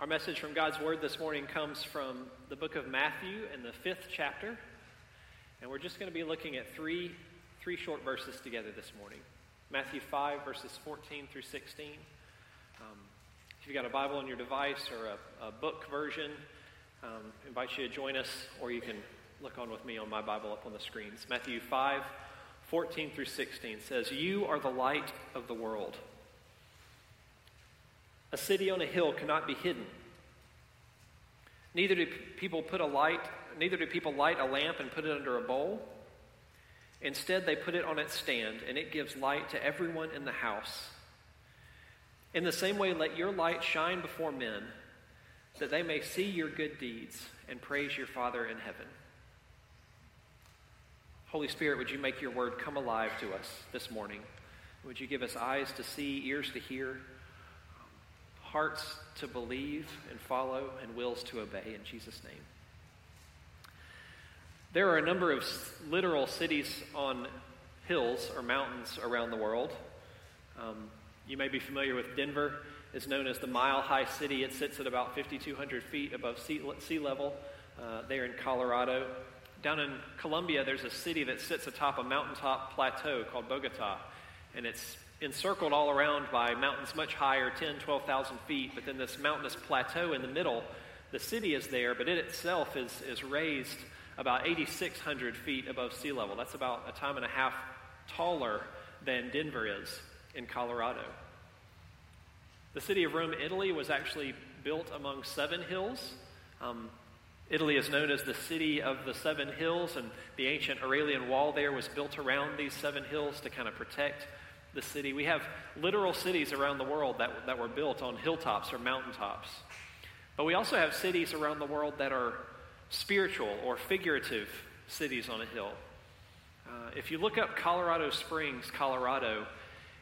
Our message from God's Word this morning comes from the book of Matthew in the fifth chapter. And we're just going to be looking at three, three short verses together this morning Matthew 5, verses 14 through 16. Um, if you've got a Bible on your device or a, a book version, um, invite you to join us, or you can look on with me on my Bible up on the screens. Matthew 5, 14 through 16 says, You are the light of the world. A city on a hill cannot be hidden. Neither do people put a light, neither do people light a lamp and put it under a bowl. Instead, they put it on its stand, and it gives light to everyone in the house. In the same way, let your light shine before men, that they may see your good deeds and praise your Father in heaven. Holy Spirit, would you make your word come alive to us this morning? Would you give us eyes to see, ears to hear? Hearts to believe and follow, and wills to obey in Jesus' name. There are a number of literal cities on hills or mountains around the world. Um, you may be familiar with Denver. is known as the Mile High City. It sits at about 5,200 feet above sea, sea level uh, there in Colorado. Down in Colombia, there's a city that sits atop a mountaintop plateau called Bogota, and it's encircled all around by mountains much higher, 10, 12,000 feet, but then this mountainous plateau in the middle, the city is there, but it itself is, is raised about 8,600 feet above sea level. That's about a time and a half taller than Denver is in Colorado. The city of Rome, Italy, was actually built among seven hills. Um, Italy is known as the city of the seven hills, and the ancient Aurelian wall there was built around these seven hills to kind of protect the city. We have literal cities around the world that, that were built on hilltops or mountaintops. But we also have cities around the world that are spiritual or figurative cities on a hill. Uh, if you look up Colorado Springs, Colorado,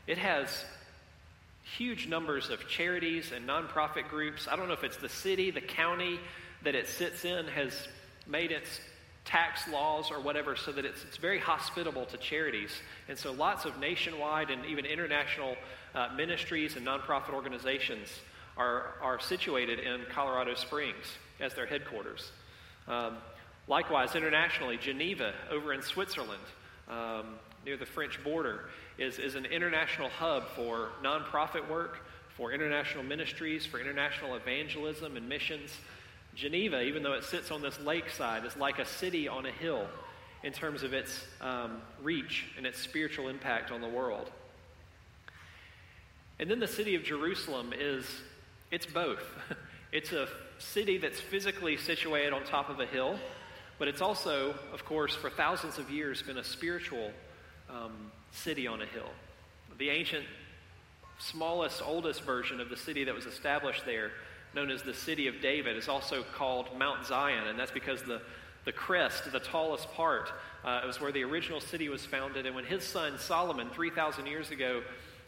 it has huge numbers of charities and nonprofit groups. I don't know if it's the city, the county that it sits in has made its tax laws or whatever so that it's, it's very hospitable to charities. And so lots of nationwide and even international uh, ministries and nonprofit organizations are, are situated in Colorado Springs as their headquarters. Um, likewise, internationally, Geneva over in Switzerland, um, near the French border, is, is an international hub for nonprofit work, for international ministries, for international evangelism and missions. Geneva, even though it sits on this lakeside, is like a city on a hill in terms of its um, reach and its spiritual impact on the world. And then the city of Jerusalem is, it's both. It's a city that's physically situated on top of a hill, but it's also, of course, for thousands of years been a spiritual um, city on a hill. The ancient, smallest, oldest version of the city that was established there known as the City of David, is also called Mount Zion, and that's because the, the crest, the tallest part, uh, was where the original city was founded. And when his son Solomon, 3,000 years ago,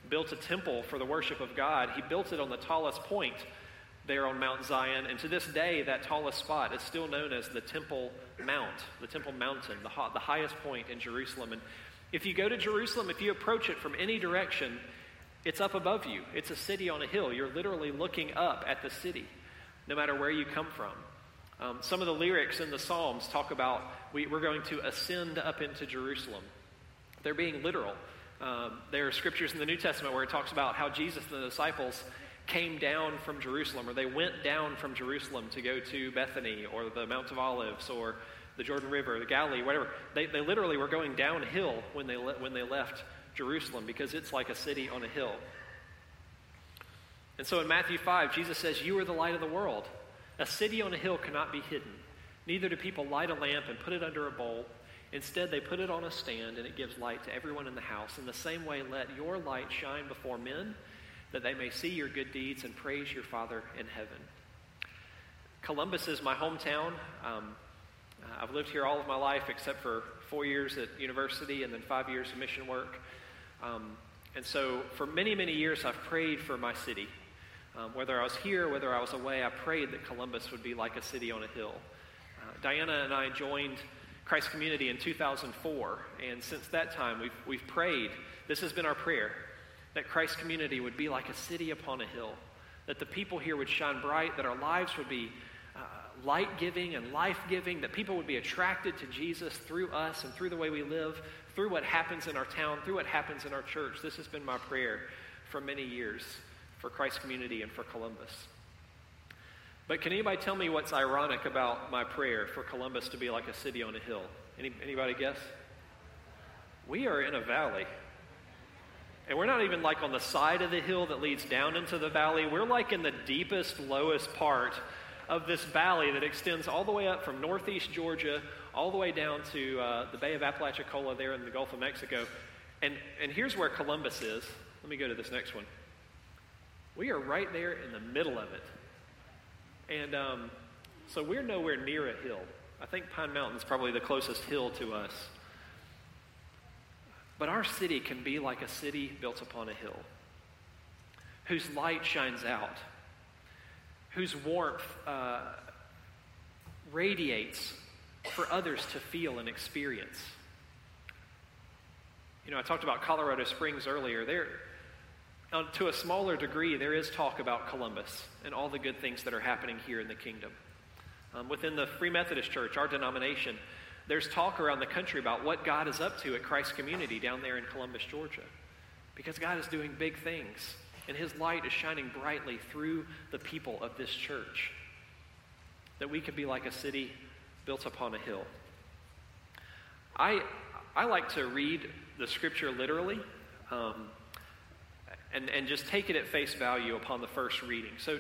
built a temple for the worship of God, he built it on the tallest point there on Mount Zion. And to this day, that tallest spot is still known as the Temple Mount, the Temple Mountain, the, the highest point in Jerusalem. And if you go to Jerusalem, if you approach it from any direction, it's up above you. It's a city on a hill. You're literally looking up at the city, no matter where you come from. Um, some of the lyrics in the Psalms talk about we, are going to ascend up into Jerusalem. They're being literal. Um, there are scriptures in the New Testament where it talks about how Jesus and the disciples came down from Jerusalem, or they went down from Jerusalem to go to Bethany or the Mount of Olives or the Jordan River, the Galilee, whatever. They, they literally were going downhill when they, le- when they left Jerusalem because it's like a city on a hill. And so in Matthew 5, Jesus says, You are the light of the world. A city on a hill cannot be hidden. Neither do people light a lamp and put it under a bowl. Instead, they put it on a stand and it gives light to everyone in the house. In the same way, let your light shine before men that they may see your good deeds and praise your Father in heaven. Columbus is my hometown. Um, I've lived here all of my life except for four years at university and then five years of mission work. Um, and so for many, many years, I've prayed for my city. Um, whether I was here, whether I was away, I prayed that Columbus would be like a city on a hill. Uh, Diana and I joined Christ Community in 2004, and since that time, we've, we've prayed. This has been our prayer that Christ Community would be like a city upon a hill, that the people here would shine bright, that our lives would be uh, light giving and life giving, that people would be attracted to Jesus through us and through the way we live, through what happens in our town, through what happens in our church. This has been my prayer for many years for Christ Community and for Columbus. But can anybody tell me what's ironic about my prayer for Columbus to be like a city on a hill? Any, anybody guess? We are in a valley. And we're not even like on the side of the hill that leads down into the valley. We're like in the deepest, lowest part of this valley that extends all the way up from northeast Georgia all the way down to uh, the Bay of Apalachicola there in the Gulf of Mexico. And, and here's where Columbus is. Let me go to this next one. We are right there in the middle of it. And um, so we're nowhere near a hill. I think Pine Mountain is probably the closest hill to us. But our city can be like a city built upon a hill, whose light shines out, whose warmth uh, radiates for others to feel and experience. You know, I talked about Colorado Springs earlier. There, uh, to a smaller degree, there is talk about Columbus and all the good things that are happening here in the kingdom. Um, within the Free Methodist Church, our denomination, there's talk around the country about what God is up to at Christ Community down there in Columbus, Georgia. Because God is doing big things, and His light is shining brightly through the people of this church. That we could be like a city built upon a hill. I, I like to read the scripture literally. Um, and, and just take it at face value upon the first reading. So,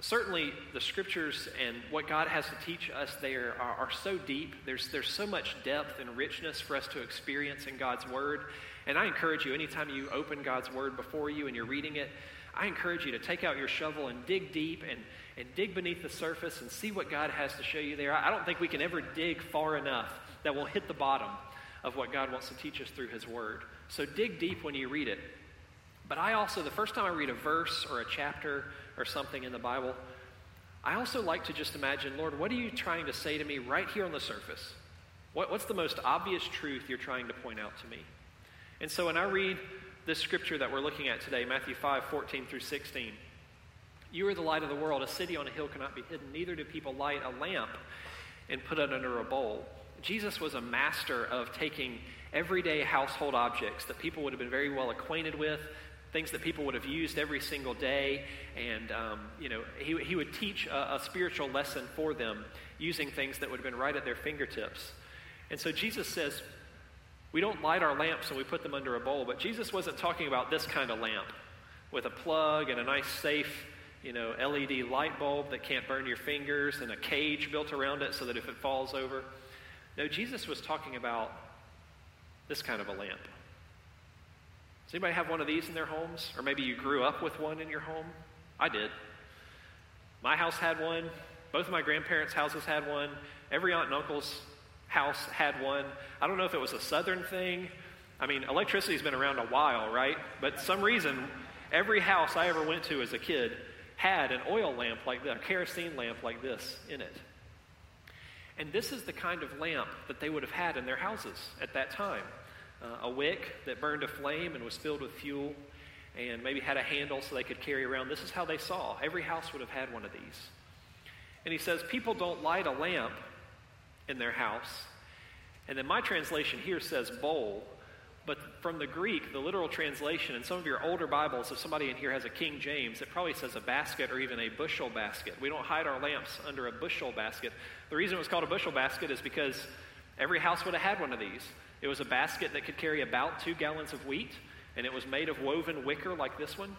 certainly, the scriptures and what God has to teach us there are, are so deep. There's, there's so much depth and richness for us to experience in God's Word. And I encourage you, anytime you open God's Word before you and you're reading it, I encourage you to take out your shovel and dig deep and, and dig beneath the surface and see what God has to show you there. I don't think we can ever dig far enough that we'll hit the bottom of what God wants to teach us through His Word. So dig deep when you read it. But I also, the first time I read a verse or a chapter or something in the Bible, I also like to just imagine, Lord, what are you trying to say to me right here on the surface? What, what's the most obvious truth you're trying to point out to me? And so when I read this scripture that we're looking at today, Matthew 5 14 through 16, you are the light of the world. A city on a hill cannot be hidden. Neither do people light a lamp and put it under a bowl. Jesus was a master of taking everyday household objects that people would have been very well acquainted with, things that people would have used every single day. And, um, you know, he, he would teach a, a spiritual lesson for them using things that would have been right at their fingertips. And so Jesus says, we don't light our lamps and we put them under a bowl, but Jesus wasn't talking about this kind of lamp with a plug and a nice, safe, you know, LED light bulb that can't burn your fingers and a cage built around it so that if it falls over. No, Jesus was talking about this kind of a lamp. Does anybody have one of these in their homes? Or maybe you grew up with one in your home? I did. My house had one. Both of my grandparents' houses had one. Every aunt and uncle's house had one. I don't know if it was a southern thing. I mean, electricity's been around a while, right? But some reason, every house I ever went to as a kid had an oil lamp like a kerosene lamp like this in it. And this is the kind of lamp that they would have had in their houses at that time uh, a wick that burned a flame and was filled with fuel and maybe had a handle so they could carry around. This is how they saw. Every house would have had one of these. And he says, People don't light a lamp in their house. And then my translation here says bowl. But from the Greek, the literal translation, in some of your older Bibles, if somebody in here has a King James, it probably says a basket or even a bushel basket. We don't hide our lamps under a bushel basket. The reason it was called a bushel basket is because every house would have had one of these. It was a basket that could carry about two gallons of wheat, and it was made of woven wicker like this one.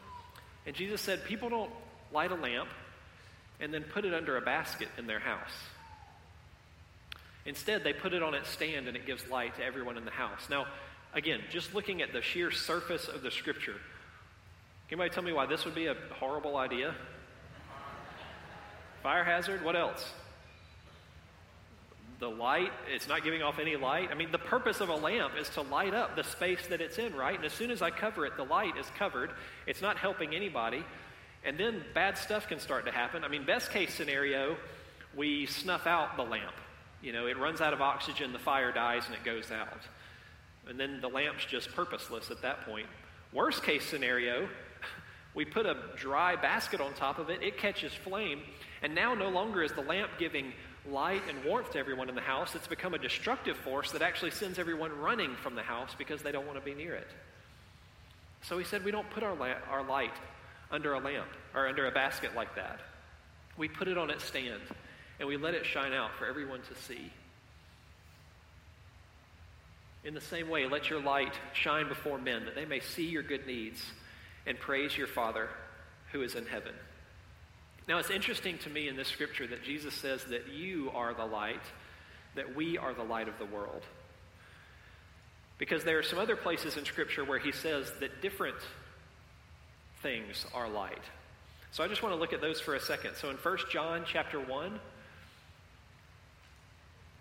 And Jesus said, People don't light a lamp and then put it under a basket in their house. Instead, they put it on its stand and it gives light to everyone in the house. Now, again, just looking at the sheer surface of the scripture, can anybody tell me why this would be a horrible idea? Fire hazard? What else? the light, it's not giving off any light. I mean, the purpose of a lamp is to light up the space that it's in, right? And as soon as I cover it, the light is covered. It's not helping anybody. And then bad stuff can start to happen. I mean, best case scenario, we snuff out the lamp. You know, it runs out of oxygen, the fire dies, and it goes out. And then the lamp's just purposeless at that point. Worst case scenario, We put a dry basket on top of it, it catches flame, and now no longer is the lamp giving light and warmth to everyone in the house. It's become a destructive force that actually sends everyone running from the house because they don't want to be near it. So he said, We don't put our, la- our light under a lamp or under a basket like that. We put it on its stand and we let it shine out for everyone to see. In the same way, let your light shine before men that they may see your good deeds and praise your Father who is in heaven. Now, it's interesting to me in this scripture that Jesus says that you are the light, that we are the light of the world. Because there are some other places in scripture where he says that different things are light. So I just want to look at those for a second. So in 1 John chapter 1, it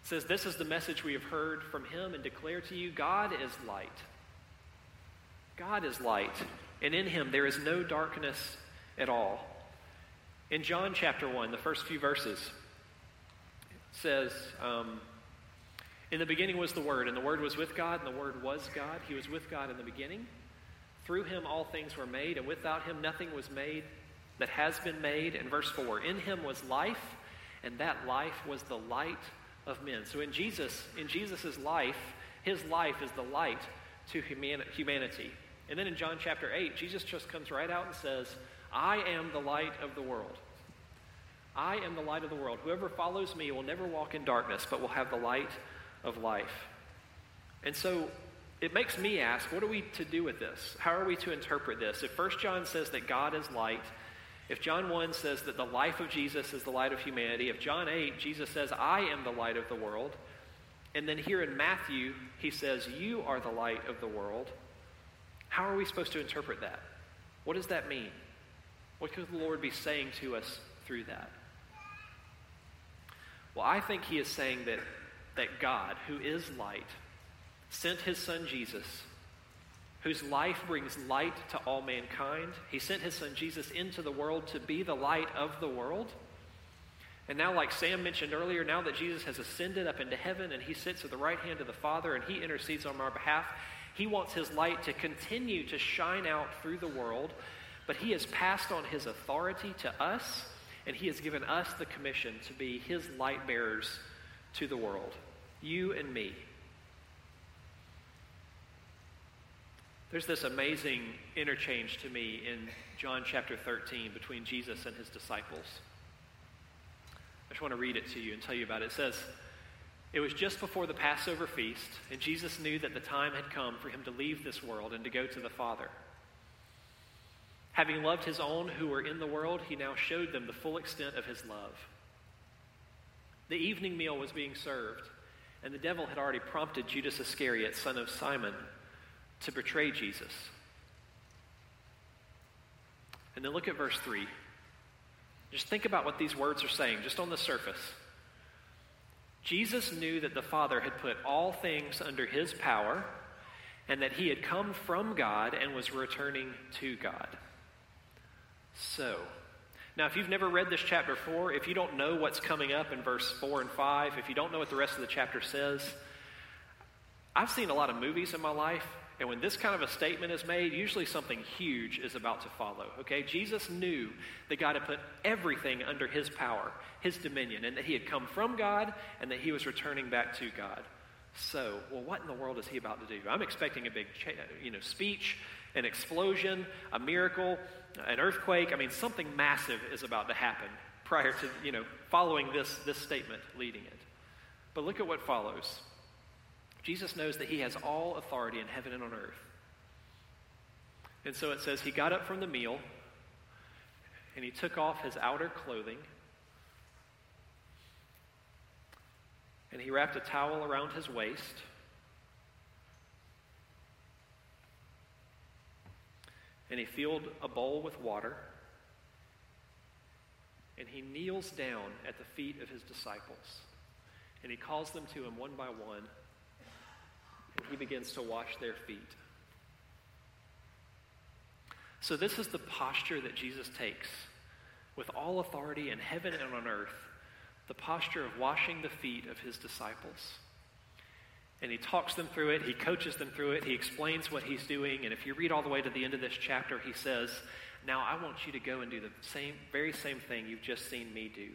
says, This is the message we have heard from him and declare to you God is light. God is light, and in him there is no darkness at all. In John chapter 1, the first few verses, it says, um, In the beginning was the Word, and the Word was with God, and the Word was God. He was with God in the beginning. Through him all things were made, and without him nothing was made that has been made. And verse 4 In him was life, and that life was the light of men. So in Jesus, in Jesus' life, his life is the light to humanity. And then in John chapter 8, Jesus just comes right out and says, I am the light of the world. I am the light of the world. Whoever follows me will never walk in darkness, but will have the light of life. And so it makes me ask, what are we to do with this? How are we to interpret this? If 1 John says that God is light, if John 1 says that the life of Jesus is the light of humanity, if John 8, Jesus says, I am the light of the world, and then here in Matthew, he says, You are the light of the world, how are we supposed to interpret that? What does that mean? What could the Lord be saying to us through that? Well, I think he is saying that, that God, who is light, sent his son Jesus, whose life brings light to all mankind. He sent his son Jesus into the world to be the light of the world. And now, like Sam mentioned earlier, now that Jesus has ascended up into heaven and he sits at the right hand of the Father and he intercedes on our behalf, he wants his light to continue to shine out through the world. But he has passed on his authority to us, and he has given us the commission to be his light bearers to the world, you and me. There's this amazing interchange to me in John chapter 13 between Jesus and his disciples. I just want to read it to you and tell you about it. It says, It was just before the Passover feast, and Jesus knew that the time had come for him to leave this world and to go to the Father. Having loved his own who were in the world, he now showed them the full extent of his love. The evening meal was being served, and the devil had already prompted Judas Iscariot, son of Simon, to betray Jesus. And then look at verse 3. Just think about what these words are saying, just on the surface. Jesus knew that the Father had put all things under his power and that he had come from God and was returning to God. So, now if you've never read this chapter 4, if you don't know what's coming up in verse 4 and 5, if you don't know what the rest of the chapter says, I've seen a lot of movies in my life, and when this kind of a statement is made, usually something huge is about to follow. Okay? Jesus knew that God had put everything under his power, his dominion, and that he had come from God and that he was returning back to God. So, well, what in the world is he about to do? I'm expecting a big, you know, speech, an explosion, a miracle, an earthquake. I mean, something massive is about to happen prior to, you know, following this, this statement leading it. But look at what follows. Jesus knows that he has all authority in heaven and on earth. And so it says he got up from the meal and he took off his outer clothing and he wrapped a towel around his waist. And he filled a bowl with water. And he kneels down at the feet of his disciples. And he calls them to him one by one he begins to wash their feet. So, this is the posture that Jesus takes with all authority in heaven and on earth the posture of washing the feet of his disciples. And he talks them through it, he coaches them through it, he explains what he's doing. And if you read all the way to the end of this chapter, he says, Now I want you to go and do the same, very same thing you've just seen me do.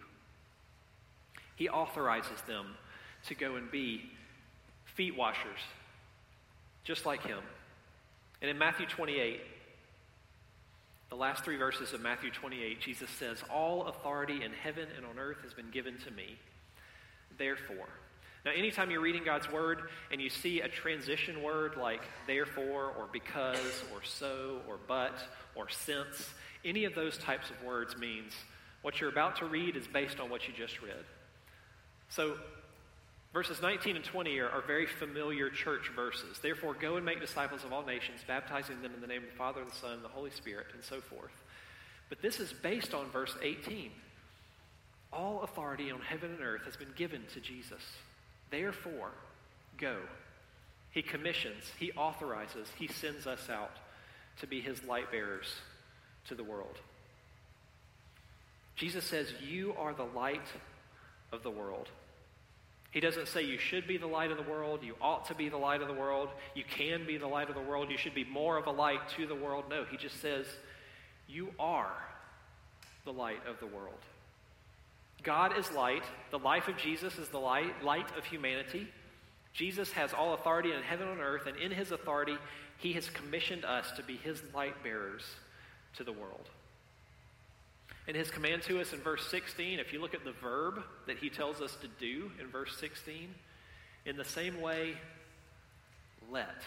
He authorizes them to go and be feet washers, just like him. And in Matthew 28, the last three verses of Matthew 28, Jesus says, All authority in heaven and on earth has been given to me. Therefore, now, anytime you're reading God's word and you see a transition word like therefore or because or so or but or since, any of those types of words means what you're about to read is based on what you just read. So, verses 19 and 20 are, are very familiar church verses. Therefore, go and make disciples of all nations, baptizing them in the name of the Father, the Son, and the Holy Spirit, and so forth. But this is based on verse 18. All authority on heaven and earth has been given to Jesus. Therefore, go. He commissions, He authorizes, He sends us out to be His light bearers to the world. Jesus says, You are the light of the world. He doesn't say you should be the light of the world, you ought to be the light of the world, you can be the light of the world, you should be more of a light to the world. No, he just says, You are the light of the world. God is light. The life of Jesus is the light, light of humanity. Jesus has all authority in heaven and earth, and in his authority, he has commissioned us to be his light bearers to the world. And his command to us in verse 16, if you look at the verb that he tells us to do in verse 16, in the same way, let.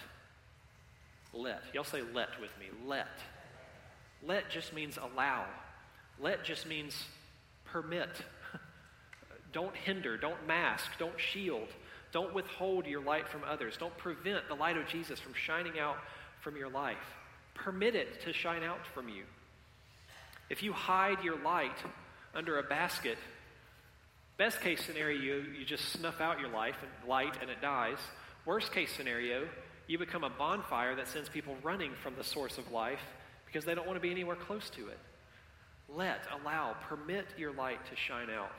Let. Y'all say let with me. Let. Let just means allow. Let just means permit. Don't hinder, don't mask, don't shield, don't withhold your light from others. Don't prevent the light of Jesus from shining out from your life. Permit it to shine out from you. If you hide your light under a basket, best case scenario, you, just snuff out your life and light and it dies. Worst case scenario, you become a bonfire that sends people running from the source of life because they don't want to be anywhere close to it. Let, allow, permit your light to shine out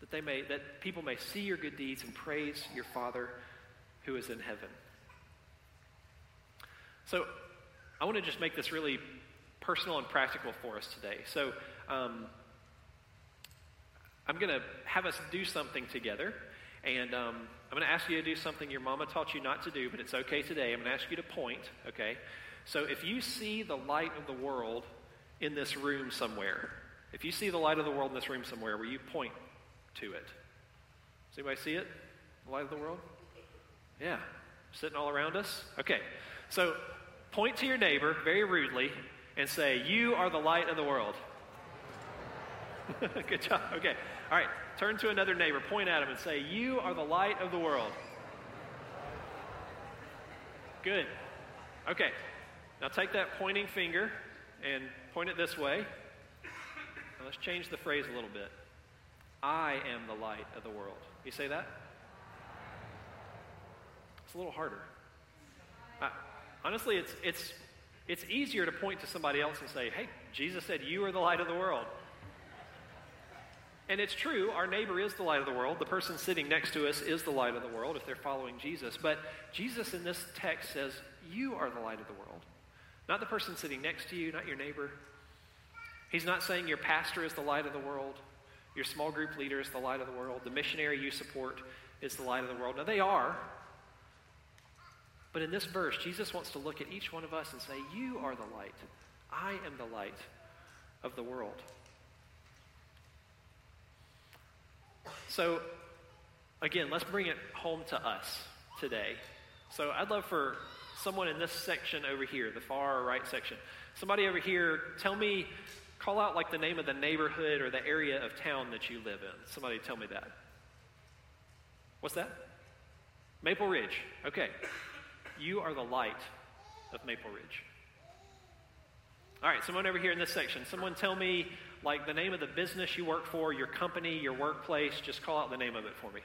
that they may that people may see your good deeds and praise your Father who is in heaven. So I want to just make this really personal and practical for us today. So um, I'm going to have us do something together. And um, I'm going to ask you to do something your mama taught you not to do, but it's okay today. I'm going to ask you to point, okay? So if you see the light of the world in this room somewhere, if you see the light of the world in this room somewhere, will you point to it. Does anybody see it? The light of the world? Yeah. Sitting all around us? Okay. So point to your neighbor very rudely and say, You are the light of the world. Good job. Okay. All right. Turn to another neighbor, point at him, and say, You are the light of the world. Good. Okay. Now take that pointing finger and point it this way. Now let's change the phrase a little bit. I am the light of the world. You say that? It's a little harder. Uh, honestly, it's, it's, it's easier to point to somebody else and say, hey, Jesus said, You are the light of the world. And it's true, our neighbor is the light of the world. The person sitting next to us is the light of the world if they're following Jesus. But Jesus in this text says, You are the light of the world. Not the person sitting next to you, not your neighbor. He's not saying your pastor is the light of the world. Your small group leader is the light of the world. The missionary you support is the light of the world. Now, they are. But in this verse, Jesus wants to look at each one of us and say, You are the light. I am the light of the world. So, again, let's bring it home to us today. So, I'd love for someone in this section over here, the far right section, somebody over here, tell me Call out like the name of the neighborhood or the area of town that you live in. Somebody tell me that. What's that? Maple Ridge. Okay. You are the light of Maple Ridge. All right, someone over here in this section. Someone tell me like the name of the business you work for, your company, your workplace. Just call out the name of it for me.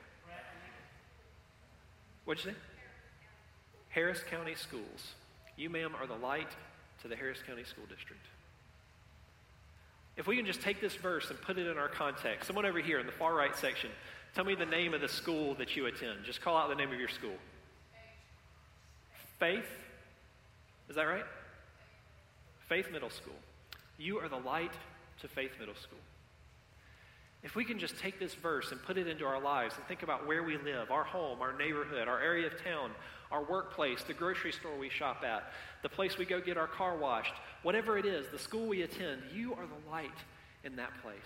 What'd you say? Harris County Schools. You, ma'am, are the light to the Harris County School District. If we can just take this verse and put it in our context, someone over here in the far right section, tell me the name of the school that you attend. Just call out the name of your school. Faith? Is that right? Faith Middle School. You are the light to Faith Middle School. If we can just take this verse and put it into our lives and think about where we live, our home, our neighborhood, our area of town, our workplace, the grocery store we shop at, the place we go get our car washed, whatever it is, the school we attend, you are the light in that place.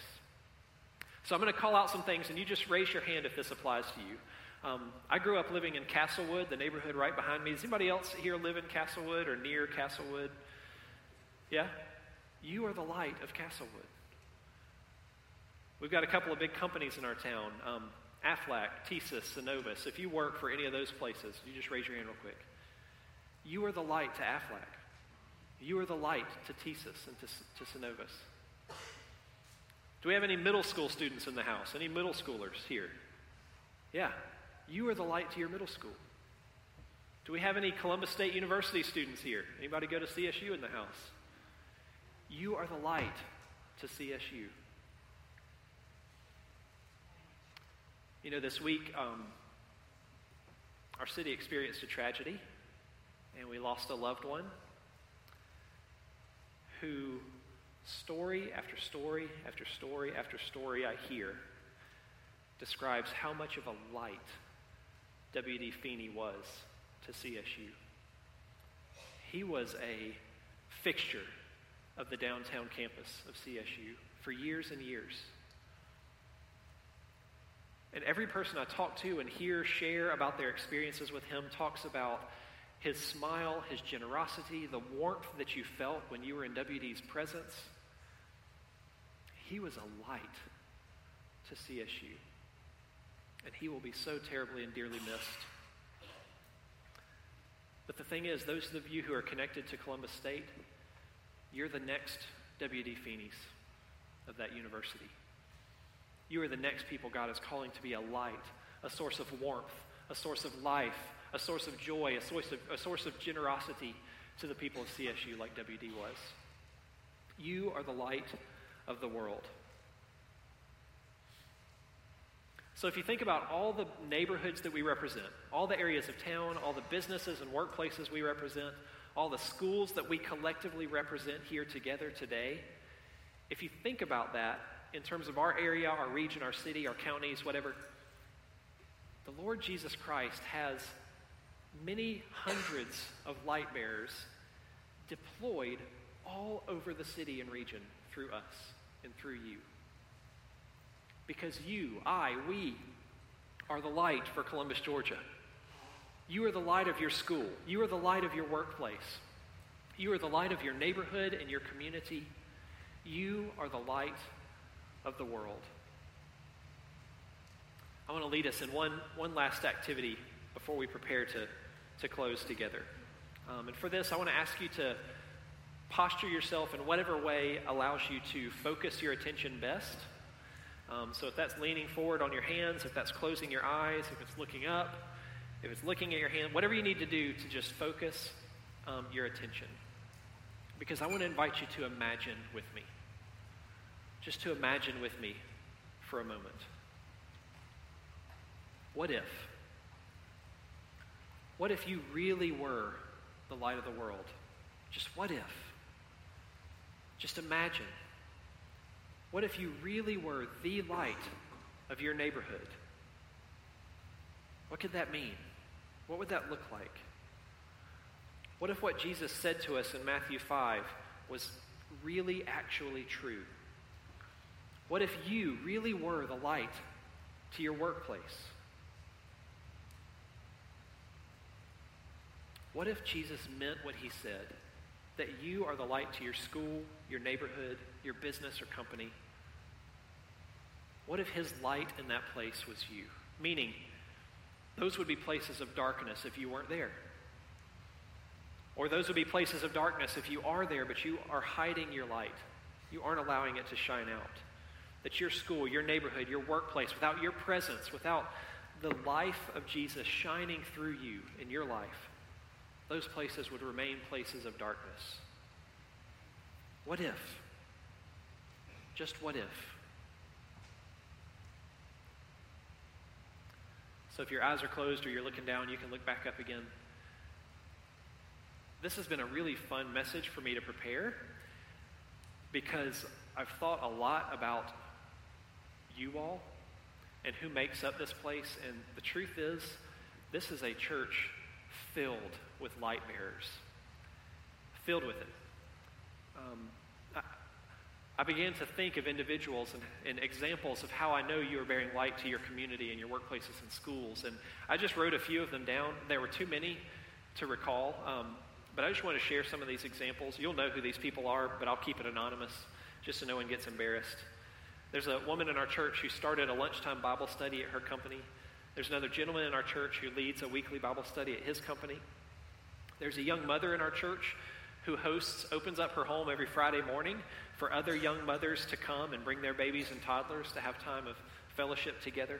So I'm going to call out some things, and you just raise your hand if this applies to you. Um, I grew up living in Castlewood, the neighborhood right behind me. Does anybody else here live in Castlewood or near Castlewood? Yeah? You are the light of Castlewood. We've got a couple of big companies in our town um, Aflac, TSYS, Synovus. If you work for any of those places, you just raise your hand real quick. You are the light to Aflac. You are the light to TSYS and to, to Synovus. Do we have any middle school students in the house? Any middle schoolers here? Yeah, you are the light to your middle school. Do we have any Columbus State University students here? Anybody go to CSU in the house? You are the light to CSU. You know, this week, um, our city experienced a tragedy, and we lost a loved one who, story after story after story after story, I hear describes how much of a light W.D. Feeney was to CSU. He was a fixture of the downtown campus of CSU for years and years. And every person I talk to and hear share about their experiences with him talks about his smile, his generosity, the warmth that you felt when you were in WD's presence. He was a light to CSU. And he will be so terribly and dearly missed. But the thing is, those of you who are connected to Columbus State, you're the next W.D. Feeney's of that university. You are the next people God is calling to be a light, a source of warmth, a source of life, a source of joy, a source of, a source of generosity to the people of CSU like WD was. You are the light of the world. So, if you think about all the neighborhoods that we represent, all the areas of town, all the businesses and workplaces we represent, all the schools that we collectively represent here together today, if you think about that, in terms of our area, our region, our city, our counties, whatever, the Lord Jesus Christ has many hundreds of light bearers deployed all over the city and region through us and through you. Because you, I, we are the light for Columbus, Georgia. You are the light of your school. You are the light of your workplace. You are the light of your neighborhood and your community. You are the light of the world. I want to lead us in one, one last activity before we prepare to, to close together. Um, and for this, I want to ask you to posture yourself in whatever way allows you to focus your attention best. Um, so if that's leaning forward on your hands, if that's closing your eyes, if it's looking up, if it's looking at your hand, whatever you need to do to just focus um, your attention. Because I want to invite you to imagine with me just to imagine with me for a moment. What if? What if you really were the light of the world? Just what if? Just imagine. What if you really were the light of your neighborhood? What could that mean? What would that look like? What if what Jesus said to us in Matthew 5 was really actually true? What if you really were the light to your workplace? What if Jesus meant what he said? That you are the light to your school, your neighborhood, your business or company? What if his light in that place was you? Meaning, those would be places of darkness if you weren't there. Or those would be places of darkness if you are there, but you are hiding your light. You aren't allowing it to shine out that your school, your neighborhood, your workplace, without your presence, without the life of Jesus shining through you in your life, those places would remain places of darkness. What if? Just what if? So if your eyes are closed or you're looking down, you can look back up again. This has been a really fun message for me to prepare because I've thought a lot about you all and who makes up this place. And the truth is, this is a church filled with light bearers. Filled with it. Um, I, began to think of individuals and, and examples of how I know you are bearing light to your community and your workplaces and schools. And I just wrote a few of them down. There were too many to recall. Um, but I just want to share some of these examples. You'll know who these people are, but I'll keep it anonymous just so no one gets embarrassed. There's a woman in our church who started a lunchtime Bible study at her company. There's another gentleman in our church who leads a weekly Bible study at his company. There's a young mother in our church who hosts, opens up her home every Friday morning for other young mothers to come and bring their babies and toddlers to have time of fellowship together.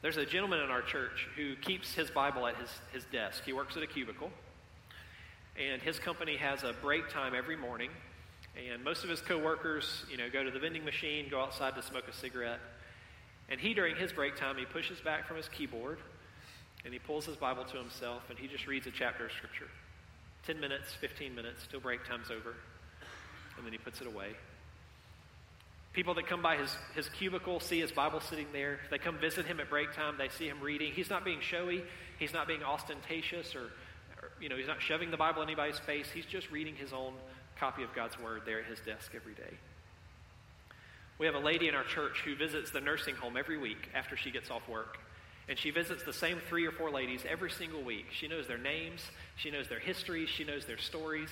There's a gentleman in our church who keeps his Bible at his, his desk. He works at a cubicle. And his company has a break time every morning. And most of his coworkers, you know, go to the vending machine, go outside to smoke a cigarette. And he, during his break time, he pushes back from his keyboard and he pulls his Bible to himself and he just reads a chapter of Scripture. 10 minutes, 15 minutes, till break time's over. And then he puts it away. People that come by his, his cubicle see his Bible sitting there. They come visit him at break time. They see him reading. He's not being showy. He's not being ostentatious or you know, he's not shoving the Bible in anybody's face. He's just reading his own copy of God's Word there at his desk every day. We have a lady in our church who visits the nursing home every week after she gets off work. And she visits the same three or four ladies every single week. She knows their names, she knows their histories, she knows their stories.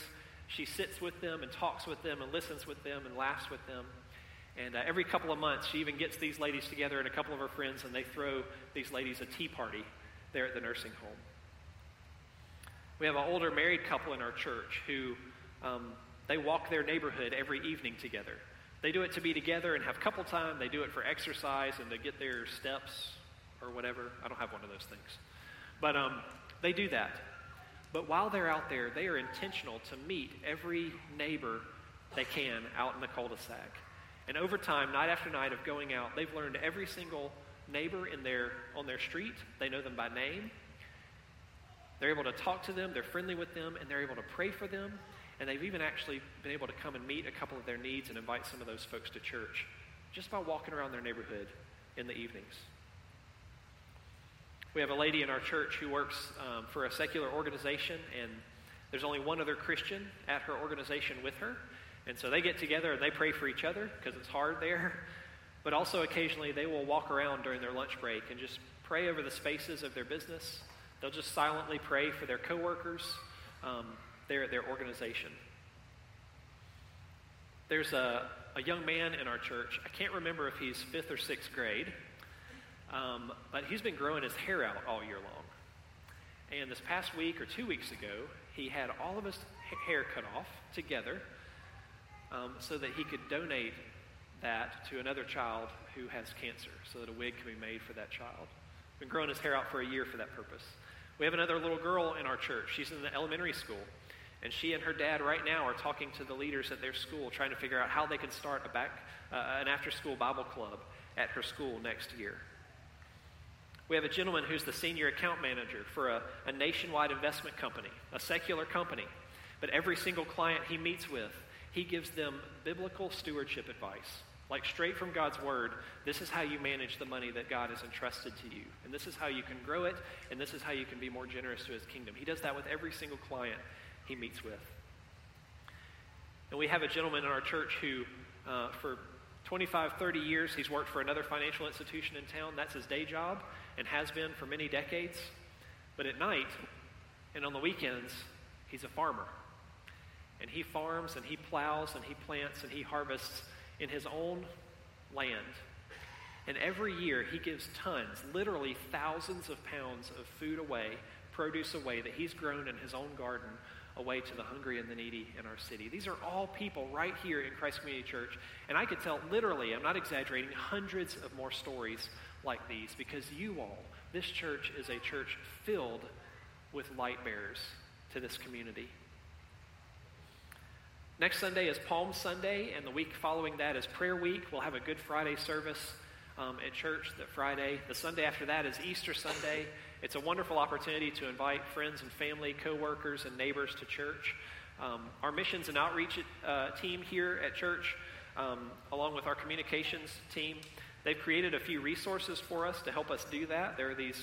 She sits with them and talks with them and listens with them and laughs with them. And uh, every couple of months, she even gets these ladies together and a couple of her friends, and they throw these ladies a tea party there at the nursing home. We have an older married couple in our church who um, they walk their neighborhood every evening together. They do it to be together and have couple time. They do it for exercise and to get their steps or whatever. I don't have one of those things. But um, they do that. But while they're out there, they are intentional to meet every neighbor they can out in the cul-de-sac. And over time, night after night of going out, they've learned every single neighbor in their, on their street. They know them by name. They're able to talk to them, they're friendly with them, and they're able to pray for them. And they've even actually been able to come and meet a couple of their needs and invite some of those folks to church just by walking around their neighborhood in the evenings. We have a lady in our church who works um, for a secular organization, and there's only one other Christian at her organization with her. And so they get together and they pray for each other because it's hard there. But also, occasionally, they will walk around during their lunch break and just pray over the spaces of their business They'll just silently pray for their coworkers, um, their, their organization. There's a, a young man in our church. I can't remember if he's fifth or sixth grade, um, but he's been growing his hair out all year long. And this past week or two weeks ago, he had all of his hair cut off together um, so that he could donate that to another child who has cancer so that a wig can be made for that child. Been growing his hair out for a year for that purpose. We have another little girl in our church. She's in the elementary school. And she and her dad right now are talking to the leaders at their school, trying to figure out how they can start a back, uh, an after school Bible club at her school next year. We have a gentleman who's the senior account manager for a, a nationwide investment company, a secular company. But every single client he meets with, he gives them biblical stewardship advice like straight from God's word, this is how you manage the money that God has entrusted to you. And this is how you can grow it, and this is how you can be more generous to his kingdom. He does that with every single client he meets with. And we have a gentleman in our church who, uh, for 25, 30 years, he's worked for another financial institution in town. That's his day job and has been for many decades. But at night and on the weekends, he's a farmer. And he farms and he plows and he plants and he harvests in his own land. And every year he gives tons, literally thousands of pounds of food away, produce away that he's grown in his own garden away to the hungry and the needy in our city. These are all people right here in Christ Community Church. And I could tell literally, I'm not exaggerating, hundreds of more stories like these because you all, this church is a church filled with light bearers to this community. Next Sunday is Palm Sunday, and the week following that is Prayer Week. We'll have a Good Friday service um, at church that Friday. The Sunday after that is Easter Sunday. It's a wonderful opportunity to invite friends and family, coworkers, and neighbors to church. Um, our missions and outreach uh, team here at church, um, along with our communications team, they've created a few resources for us to help us do that. There are these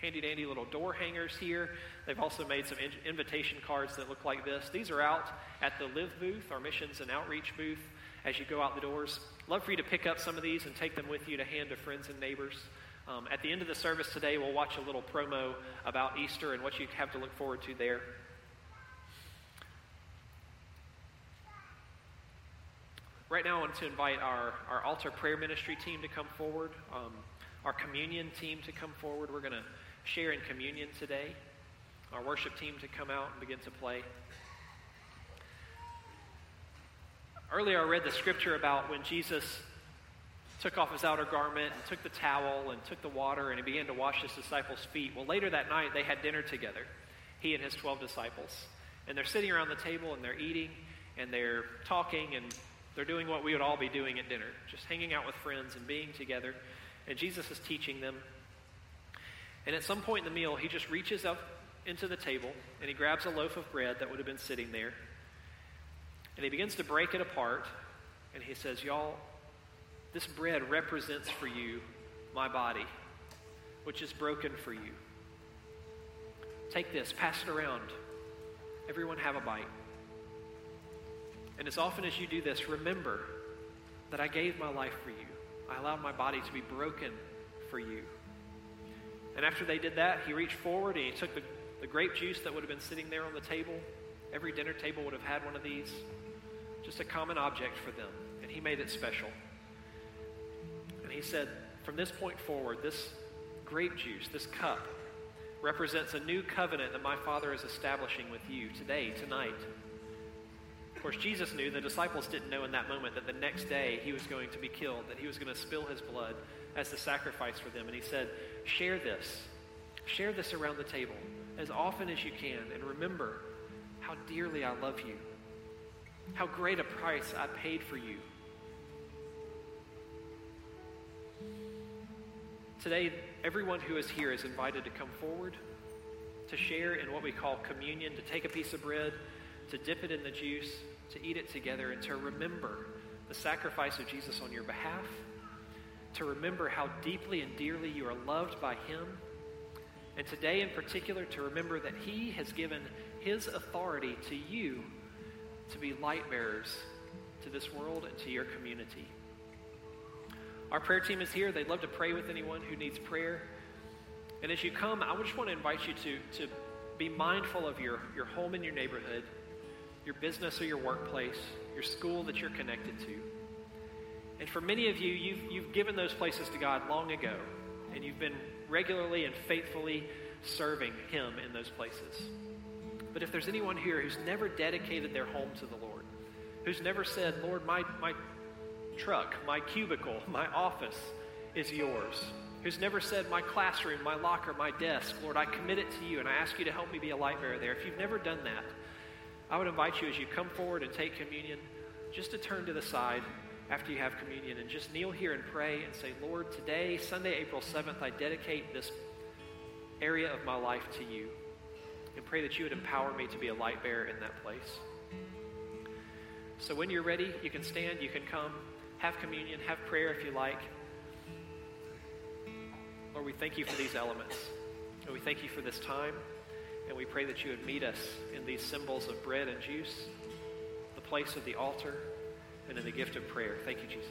handy dandy little door hangers here. They've also made some in- invitation cards that look like this. These are out at the Live booth, our missions and outreach booth, as you go out the doors. Love for you to pick up some of these and take them with you to hand to friends and neighbors. Um, at the end of the service today, we'll watch a little promo about Easter and what you have to look forward to there. Right now, I want to invite our, our altar prayer ministry team to come forward, um, our communion team to come forward. We're going to share in communion today, our worship team to come out and begin to play. Earlier, I read the scripture about when Jesus took off his outer garment and took the towel and took the water and he began to wash his disciples' feet. Well, later that night, they had dinner together, he and his 12 disciples. And they're sitting around the table and they're eating and they're talking and they're doing what we would all be doing at dinner, just hanging out with friends and being together. And Jesus is teaching them. And at some point in the meal, he just reaches up into the table and he grabs a loaf of bread that would have been sitting there. And he begins to break it apart. And he says, Y'all, this bread represents for you my body, which is broken for you. Take this, pass it around. Everyone have a bite. And as often as you do this, remember that I gave my life for you. I allowed my body to be broken for you. And after they did that, he reached forward and he took the, the grape juice that would have been sitting there on the table. Every dinner table would have had one of these. Just a common object for them. And he made it special. And he said, from this point forward, this grape juice, this cup, represents a new covenant that my Father is establishing with you today, tonight. Of course, Jesus knew, the disciples didn't know in that moment that the next day he was going to be killed, that he was going to spill his blood as the sacrifice for them. And he said, Share this. Share this around the table as often as you can. And remember how dearly I love you, how great a price I paid for you. Today, everyone who is here is invited to come forward to share in what we call communion, to take a piece of bread, to dip it in the juice, to eat it together, and to remember the sacrifice of Jesus on your behalf, to remember how deeply and dearly you are loved by Him, and today in particular, to remember that He has given His authority to you to be light bearers to this world and to your community. Our prayer team is here. They'd love to pray with anyone who needs prayer. And as you come, I just want to invite you to, to be mindful of your, your home and your neighborhood, your business or your workplace, your school that you're connected to. And for many of you, you've, you've given those places to God long ago, and you've been regularly and faithfully serving Him in those places. But if there's anyone here who's never dedicated their home to the Lord, who's never said, Lord, my, my truck, my cubicle, my office is yours. Who's never said, My classroom, my locker, my desk, Lord, I commit it to you and I ask you to help me be a light bearer there. If you've never done that, I would invite you as you come forward and take communion, just to turn to the side after you have communion and just kneel here and pray and say, Lord, today, Sunday, April 7th, I dedicate this area of my life to you. And pray that you would empower me to be a light bearer in that place. So when you're ready, you can stand, you can come have communion, have prayer if you like. Lord, we thank you for these elements. And we thank you for this time. And we pray that you would meet us in these symbols of bread and juice, the place of the altar, and in the gift of prayer. Thank you, Jesus.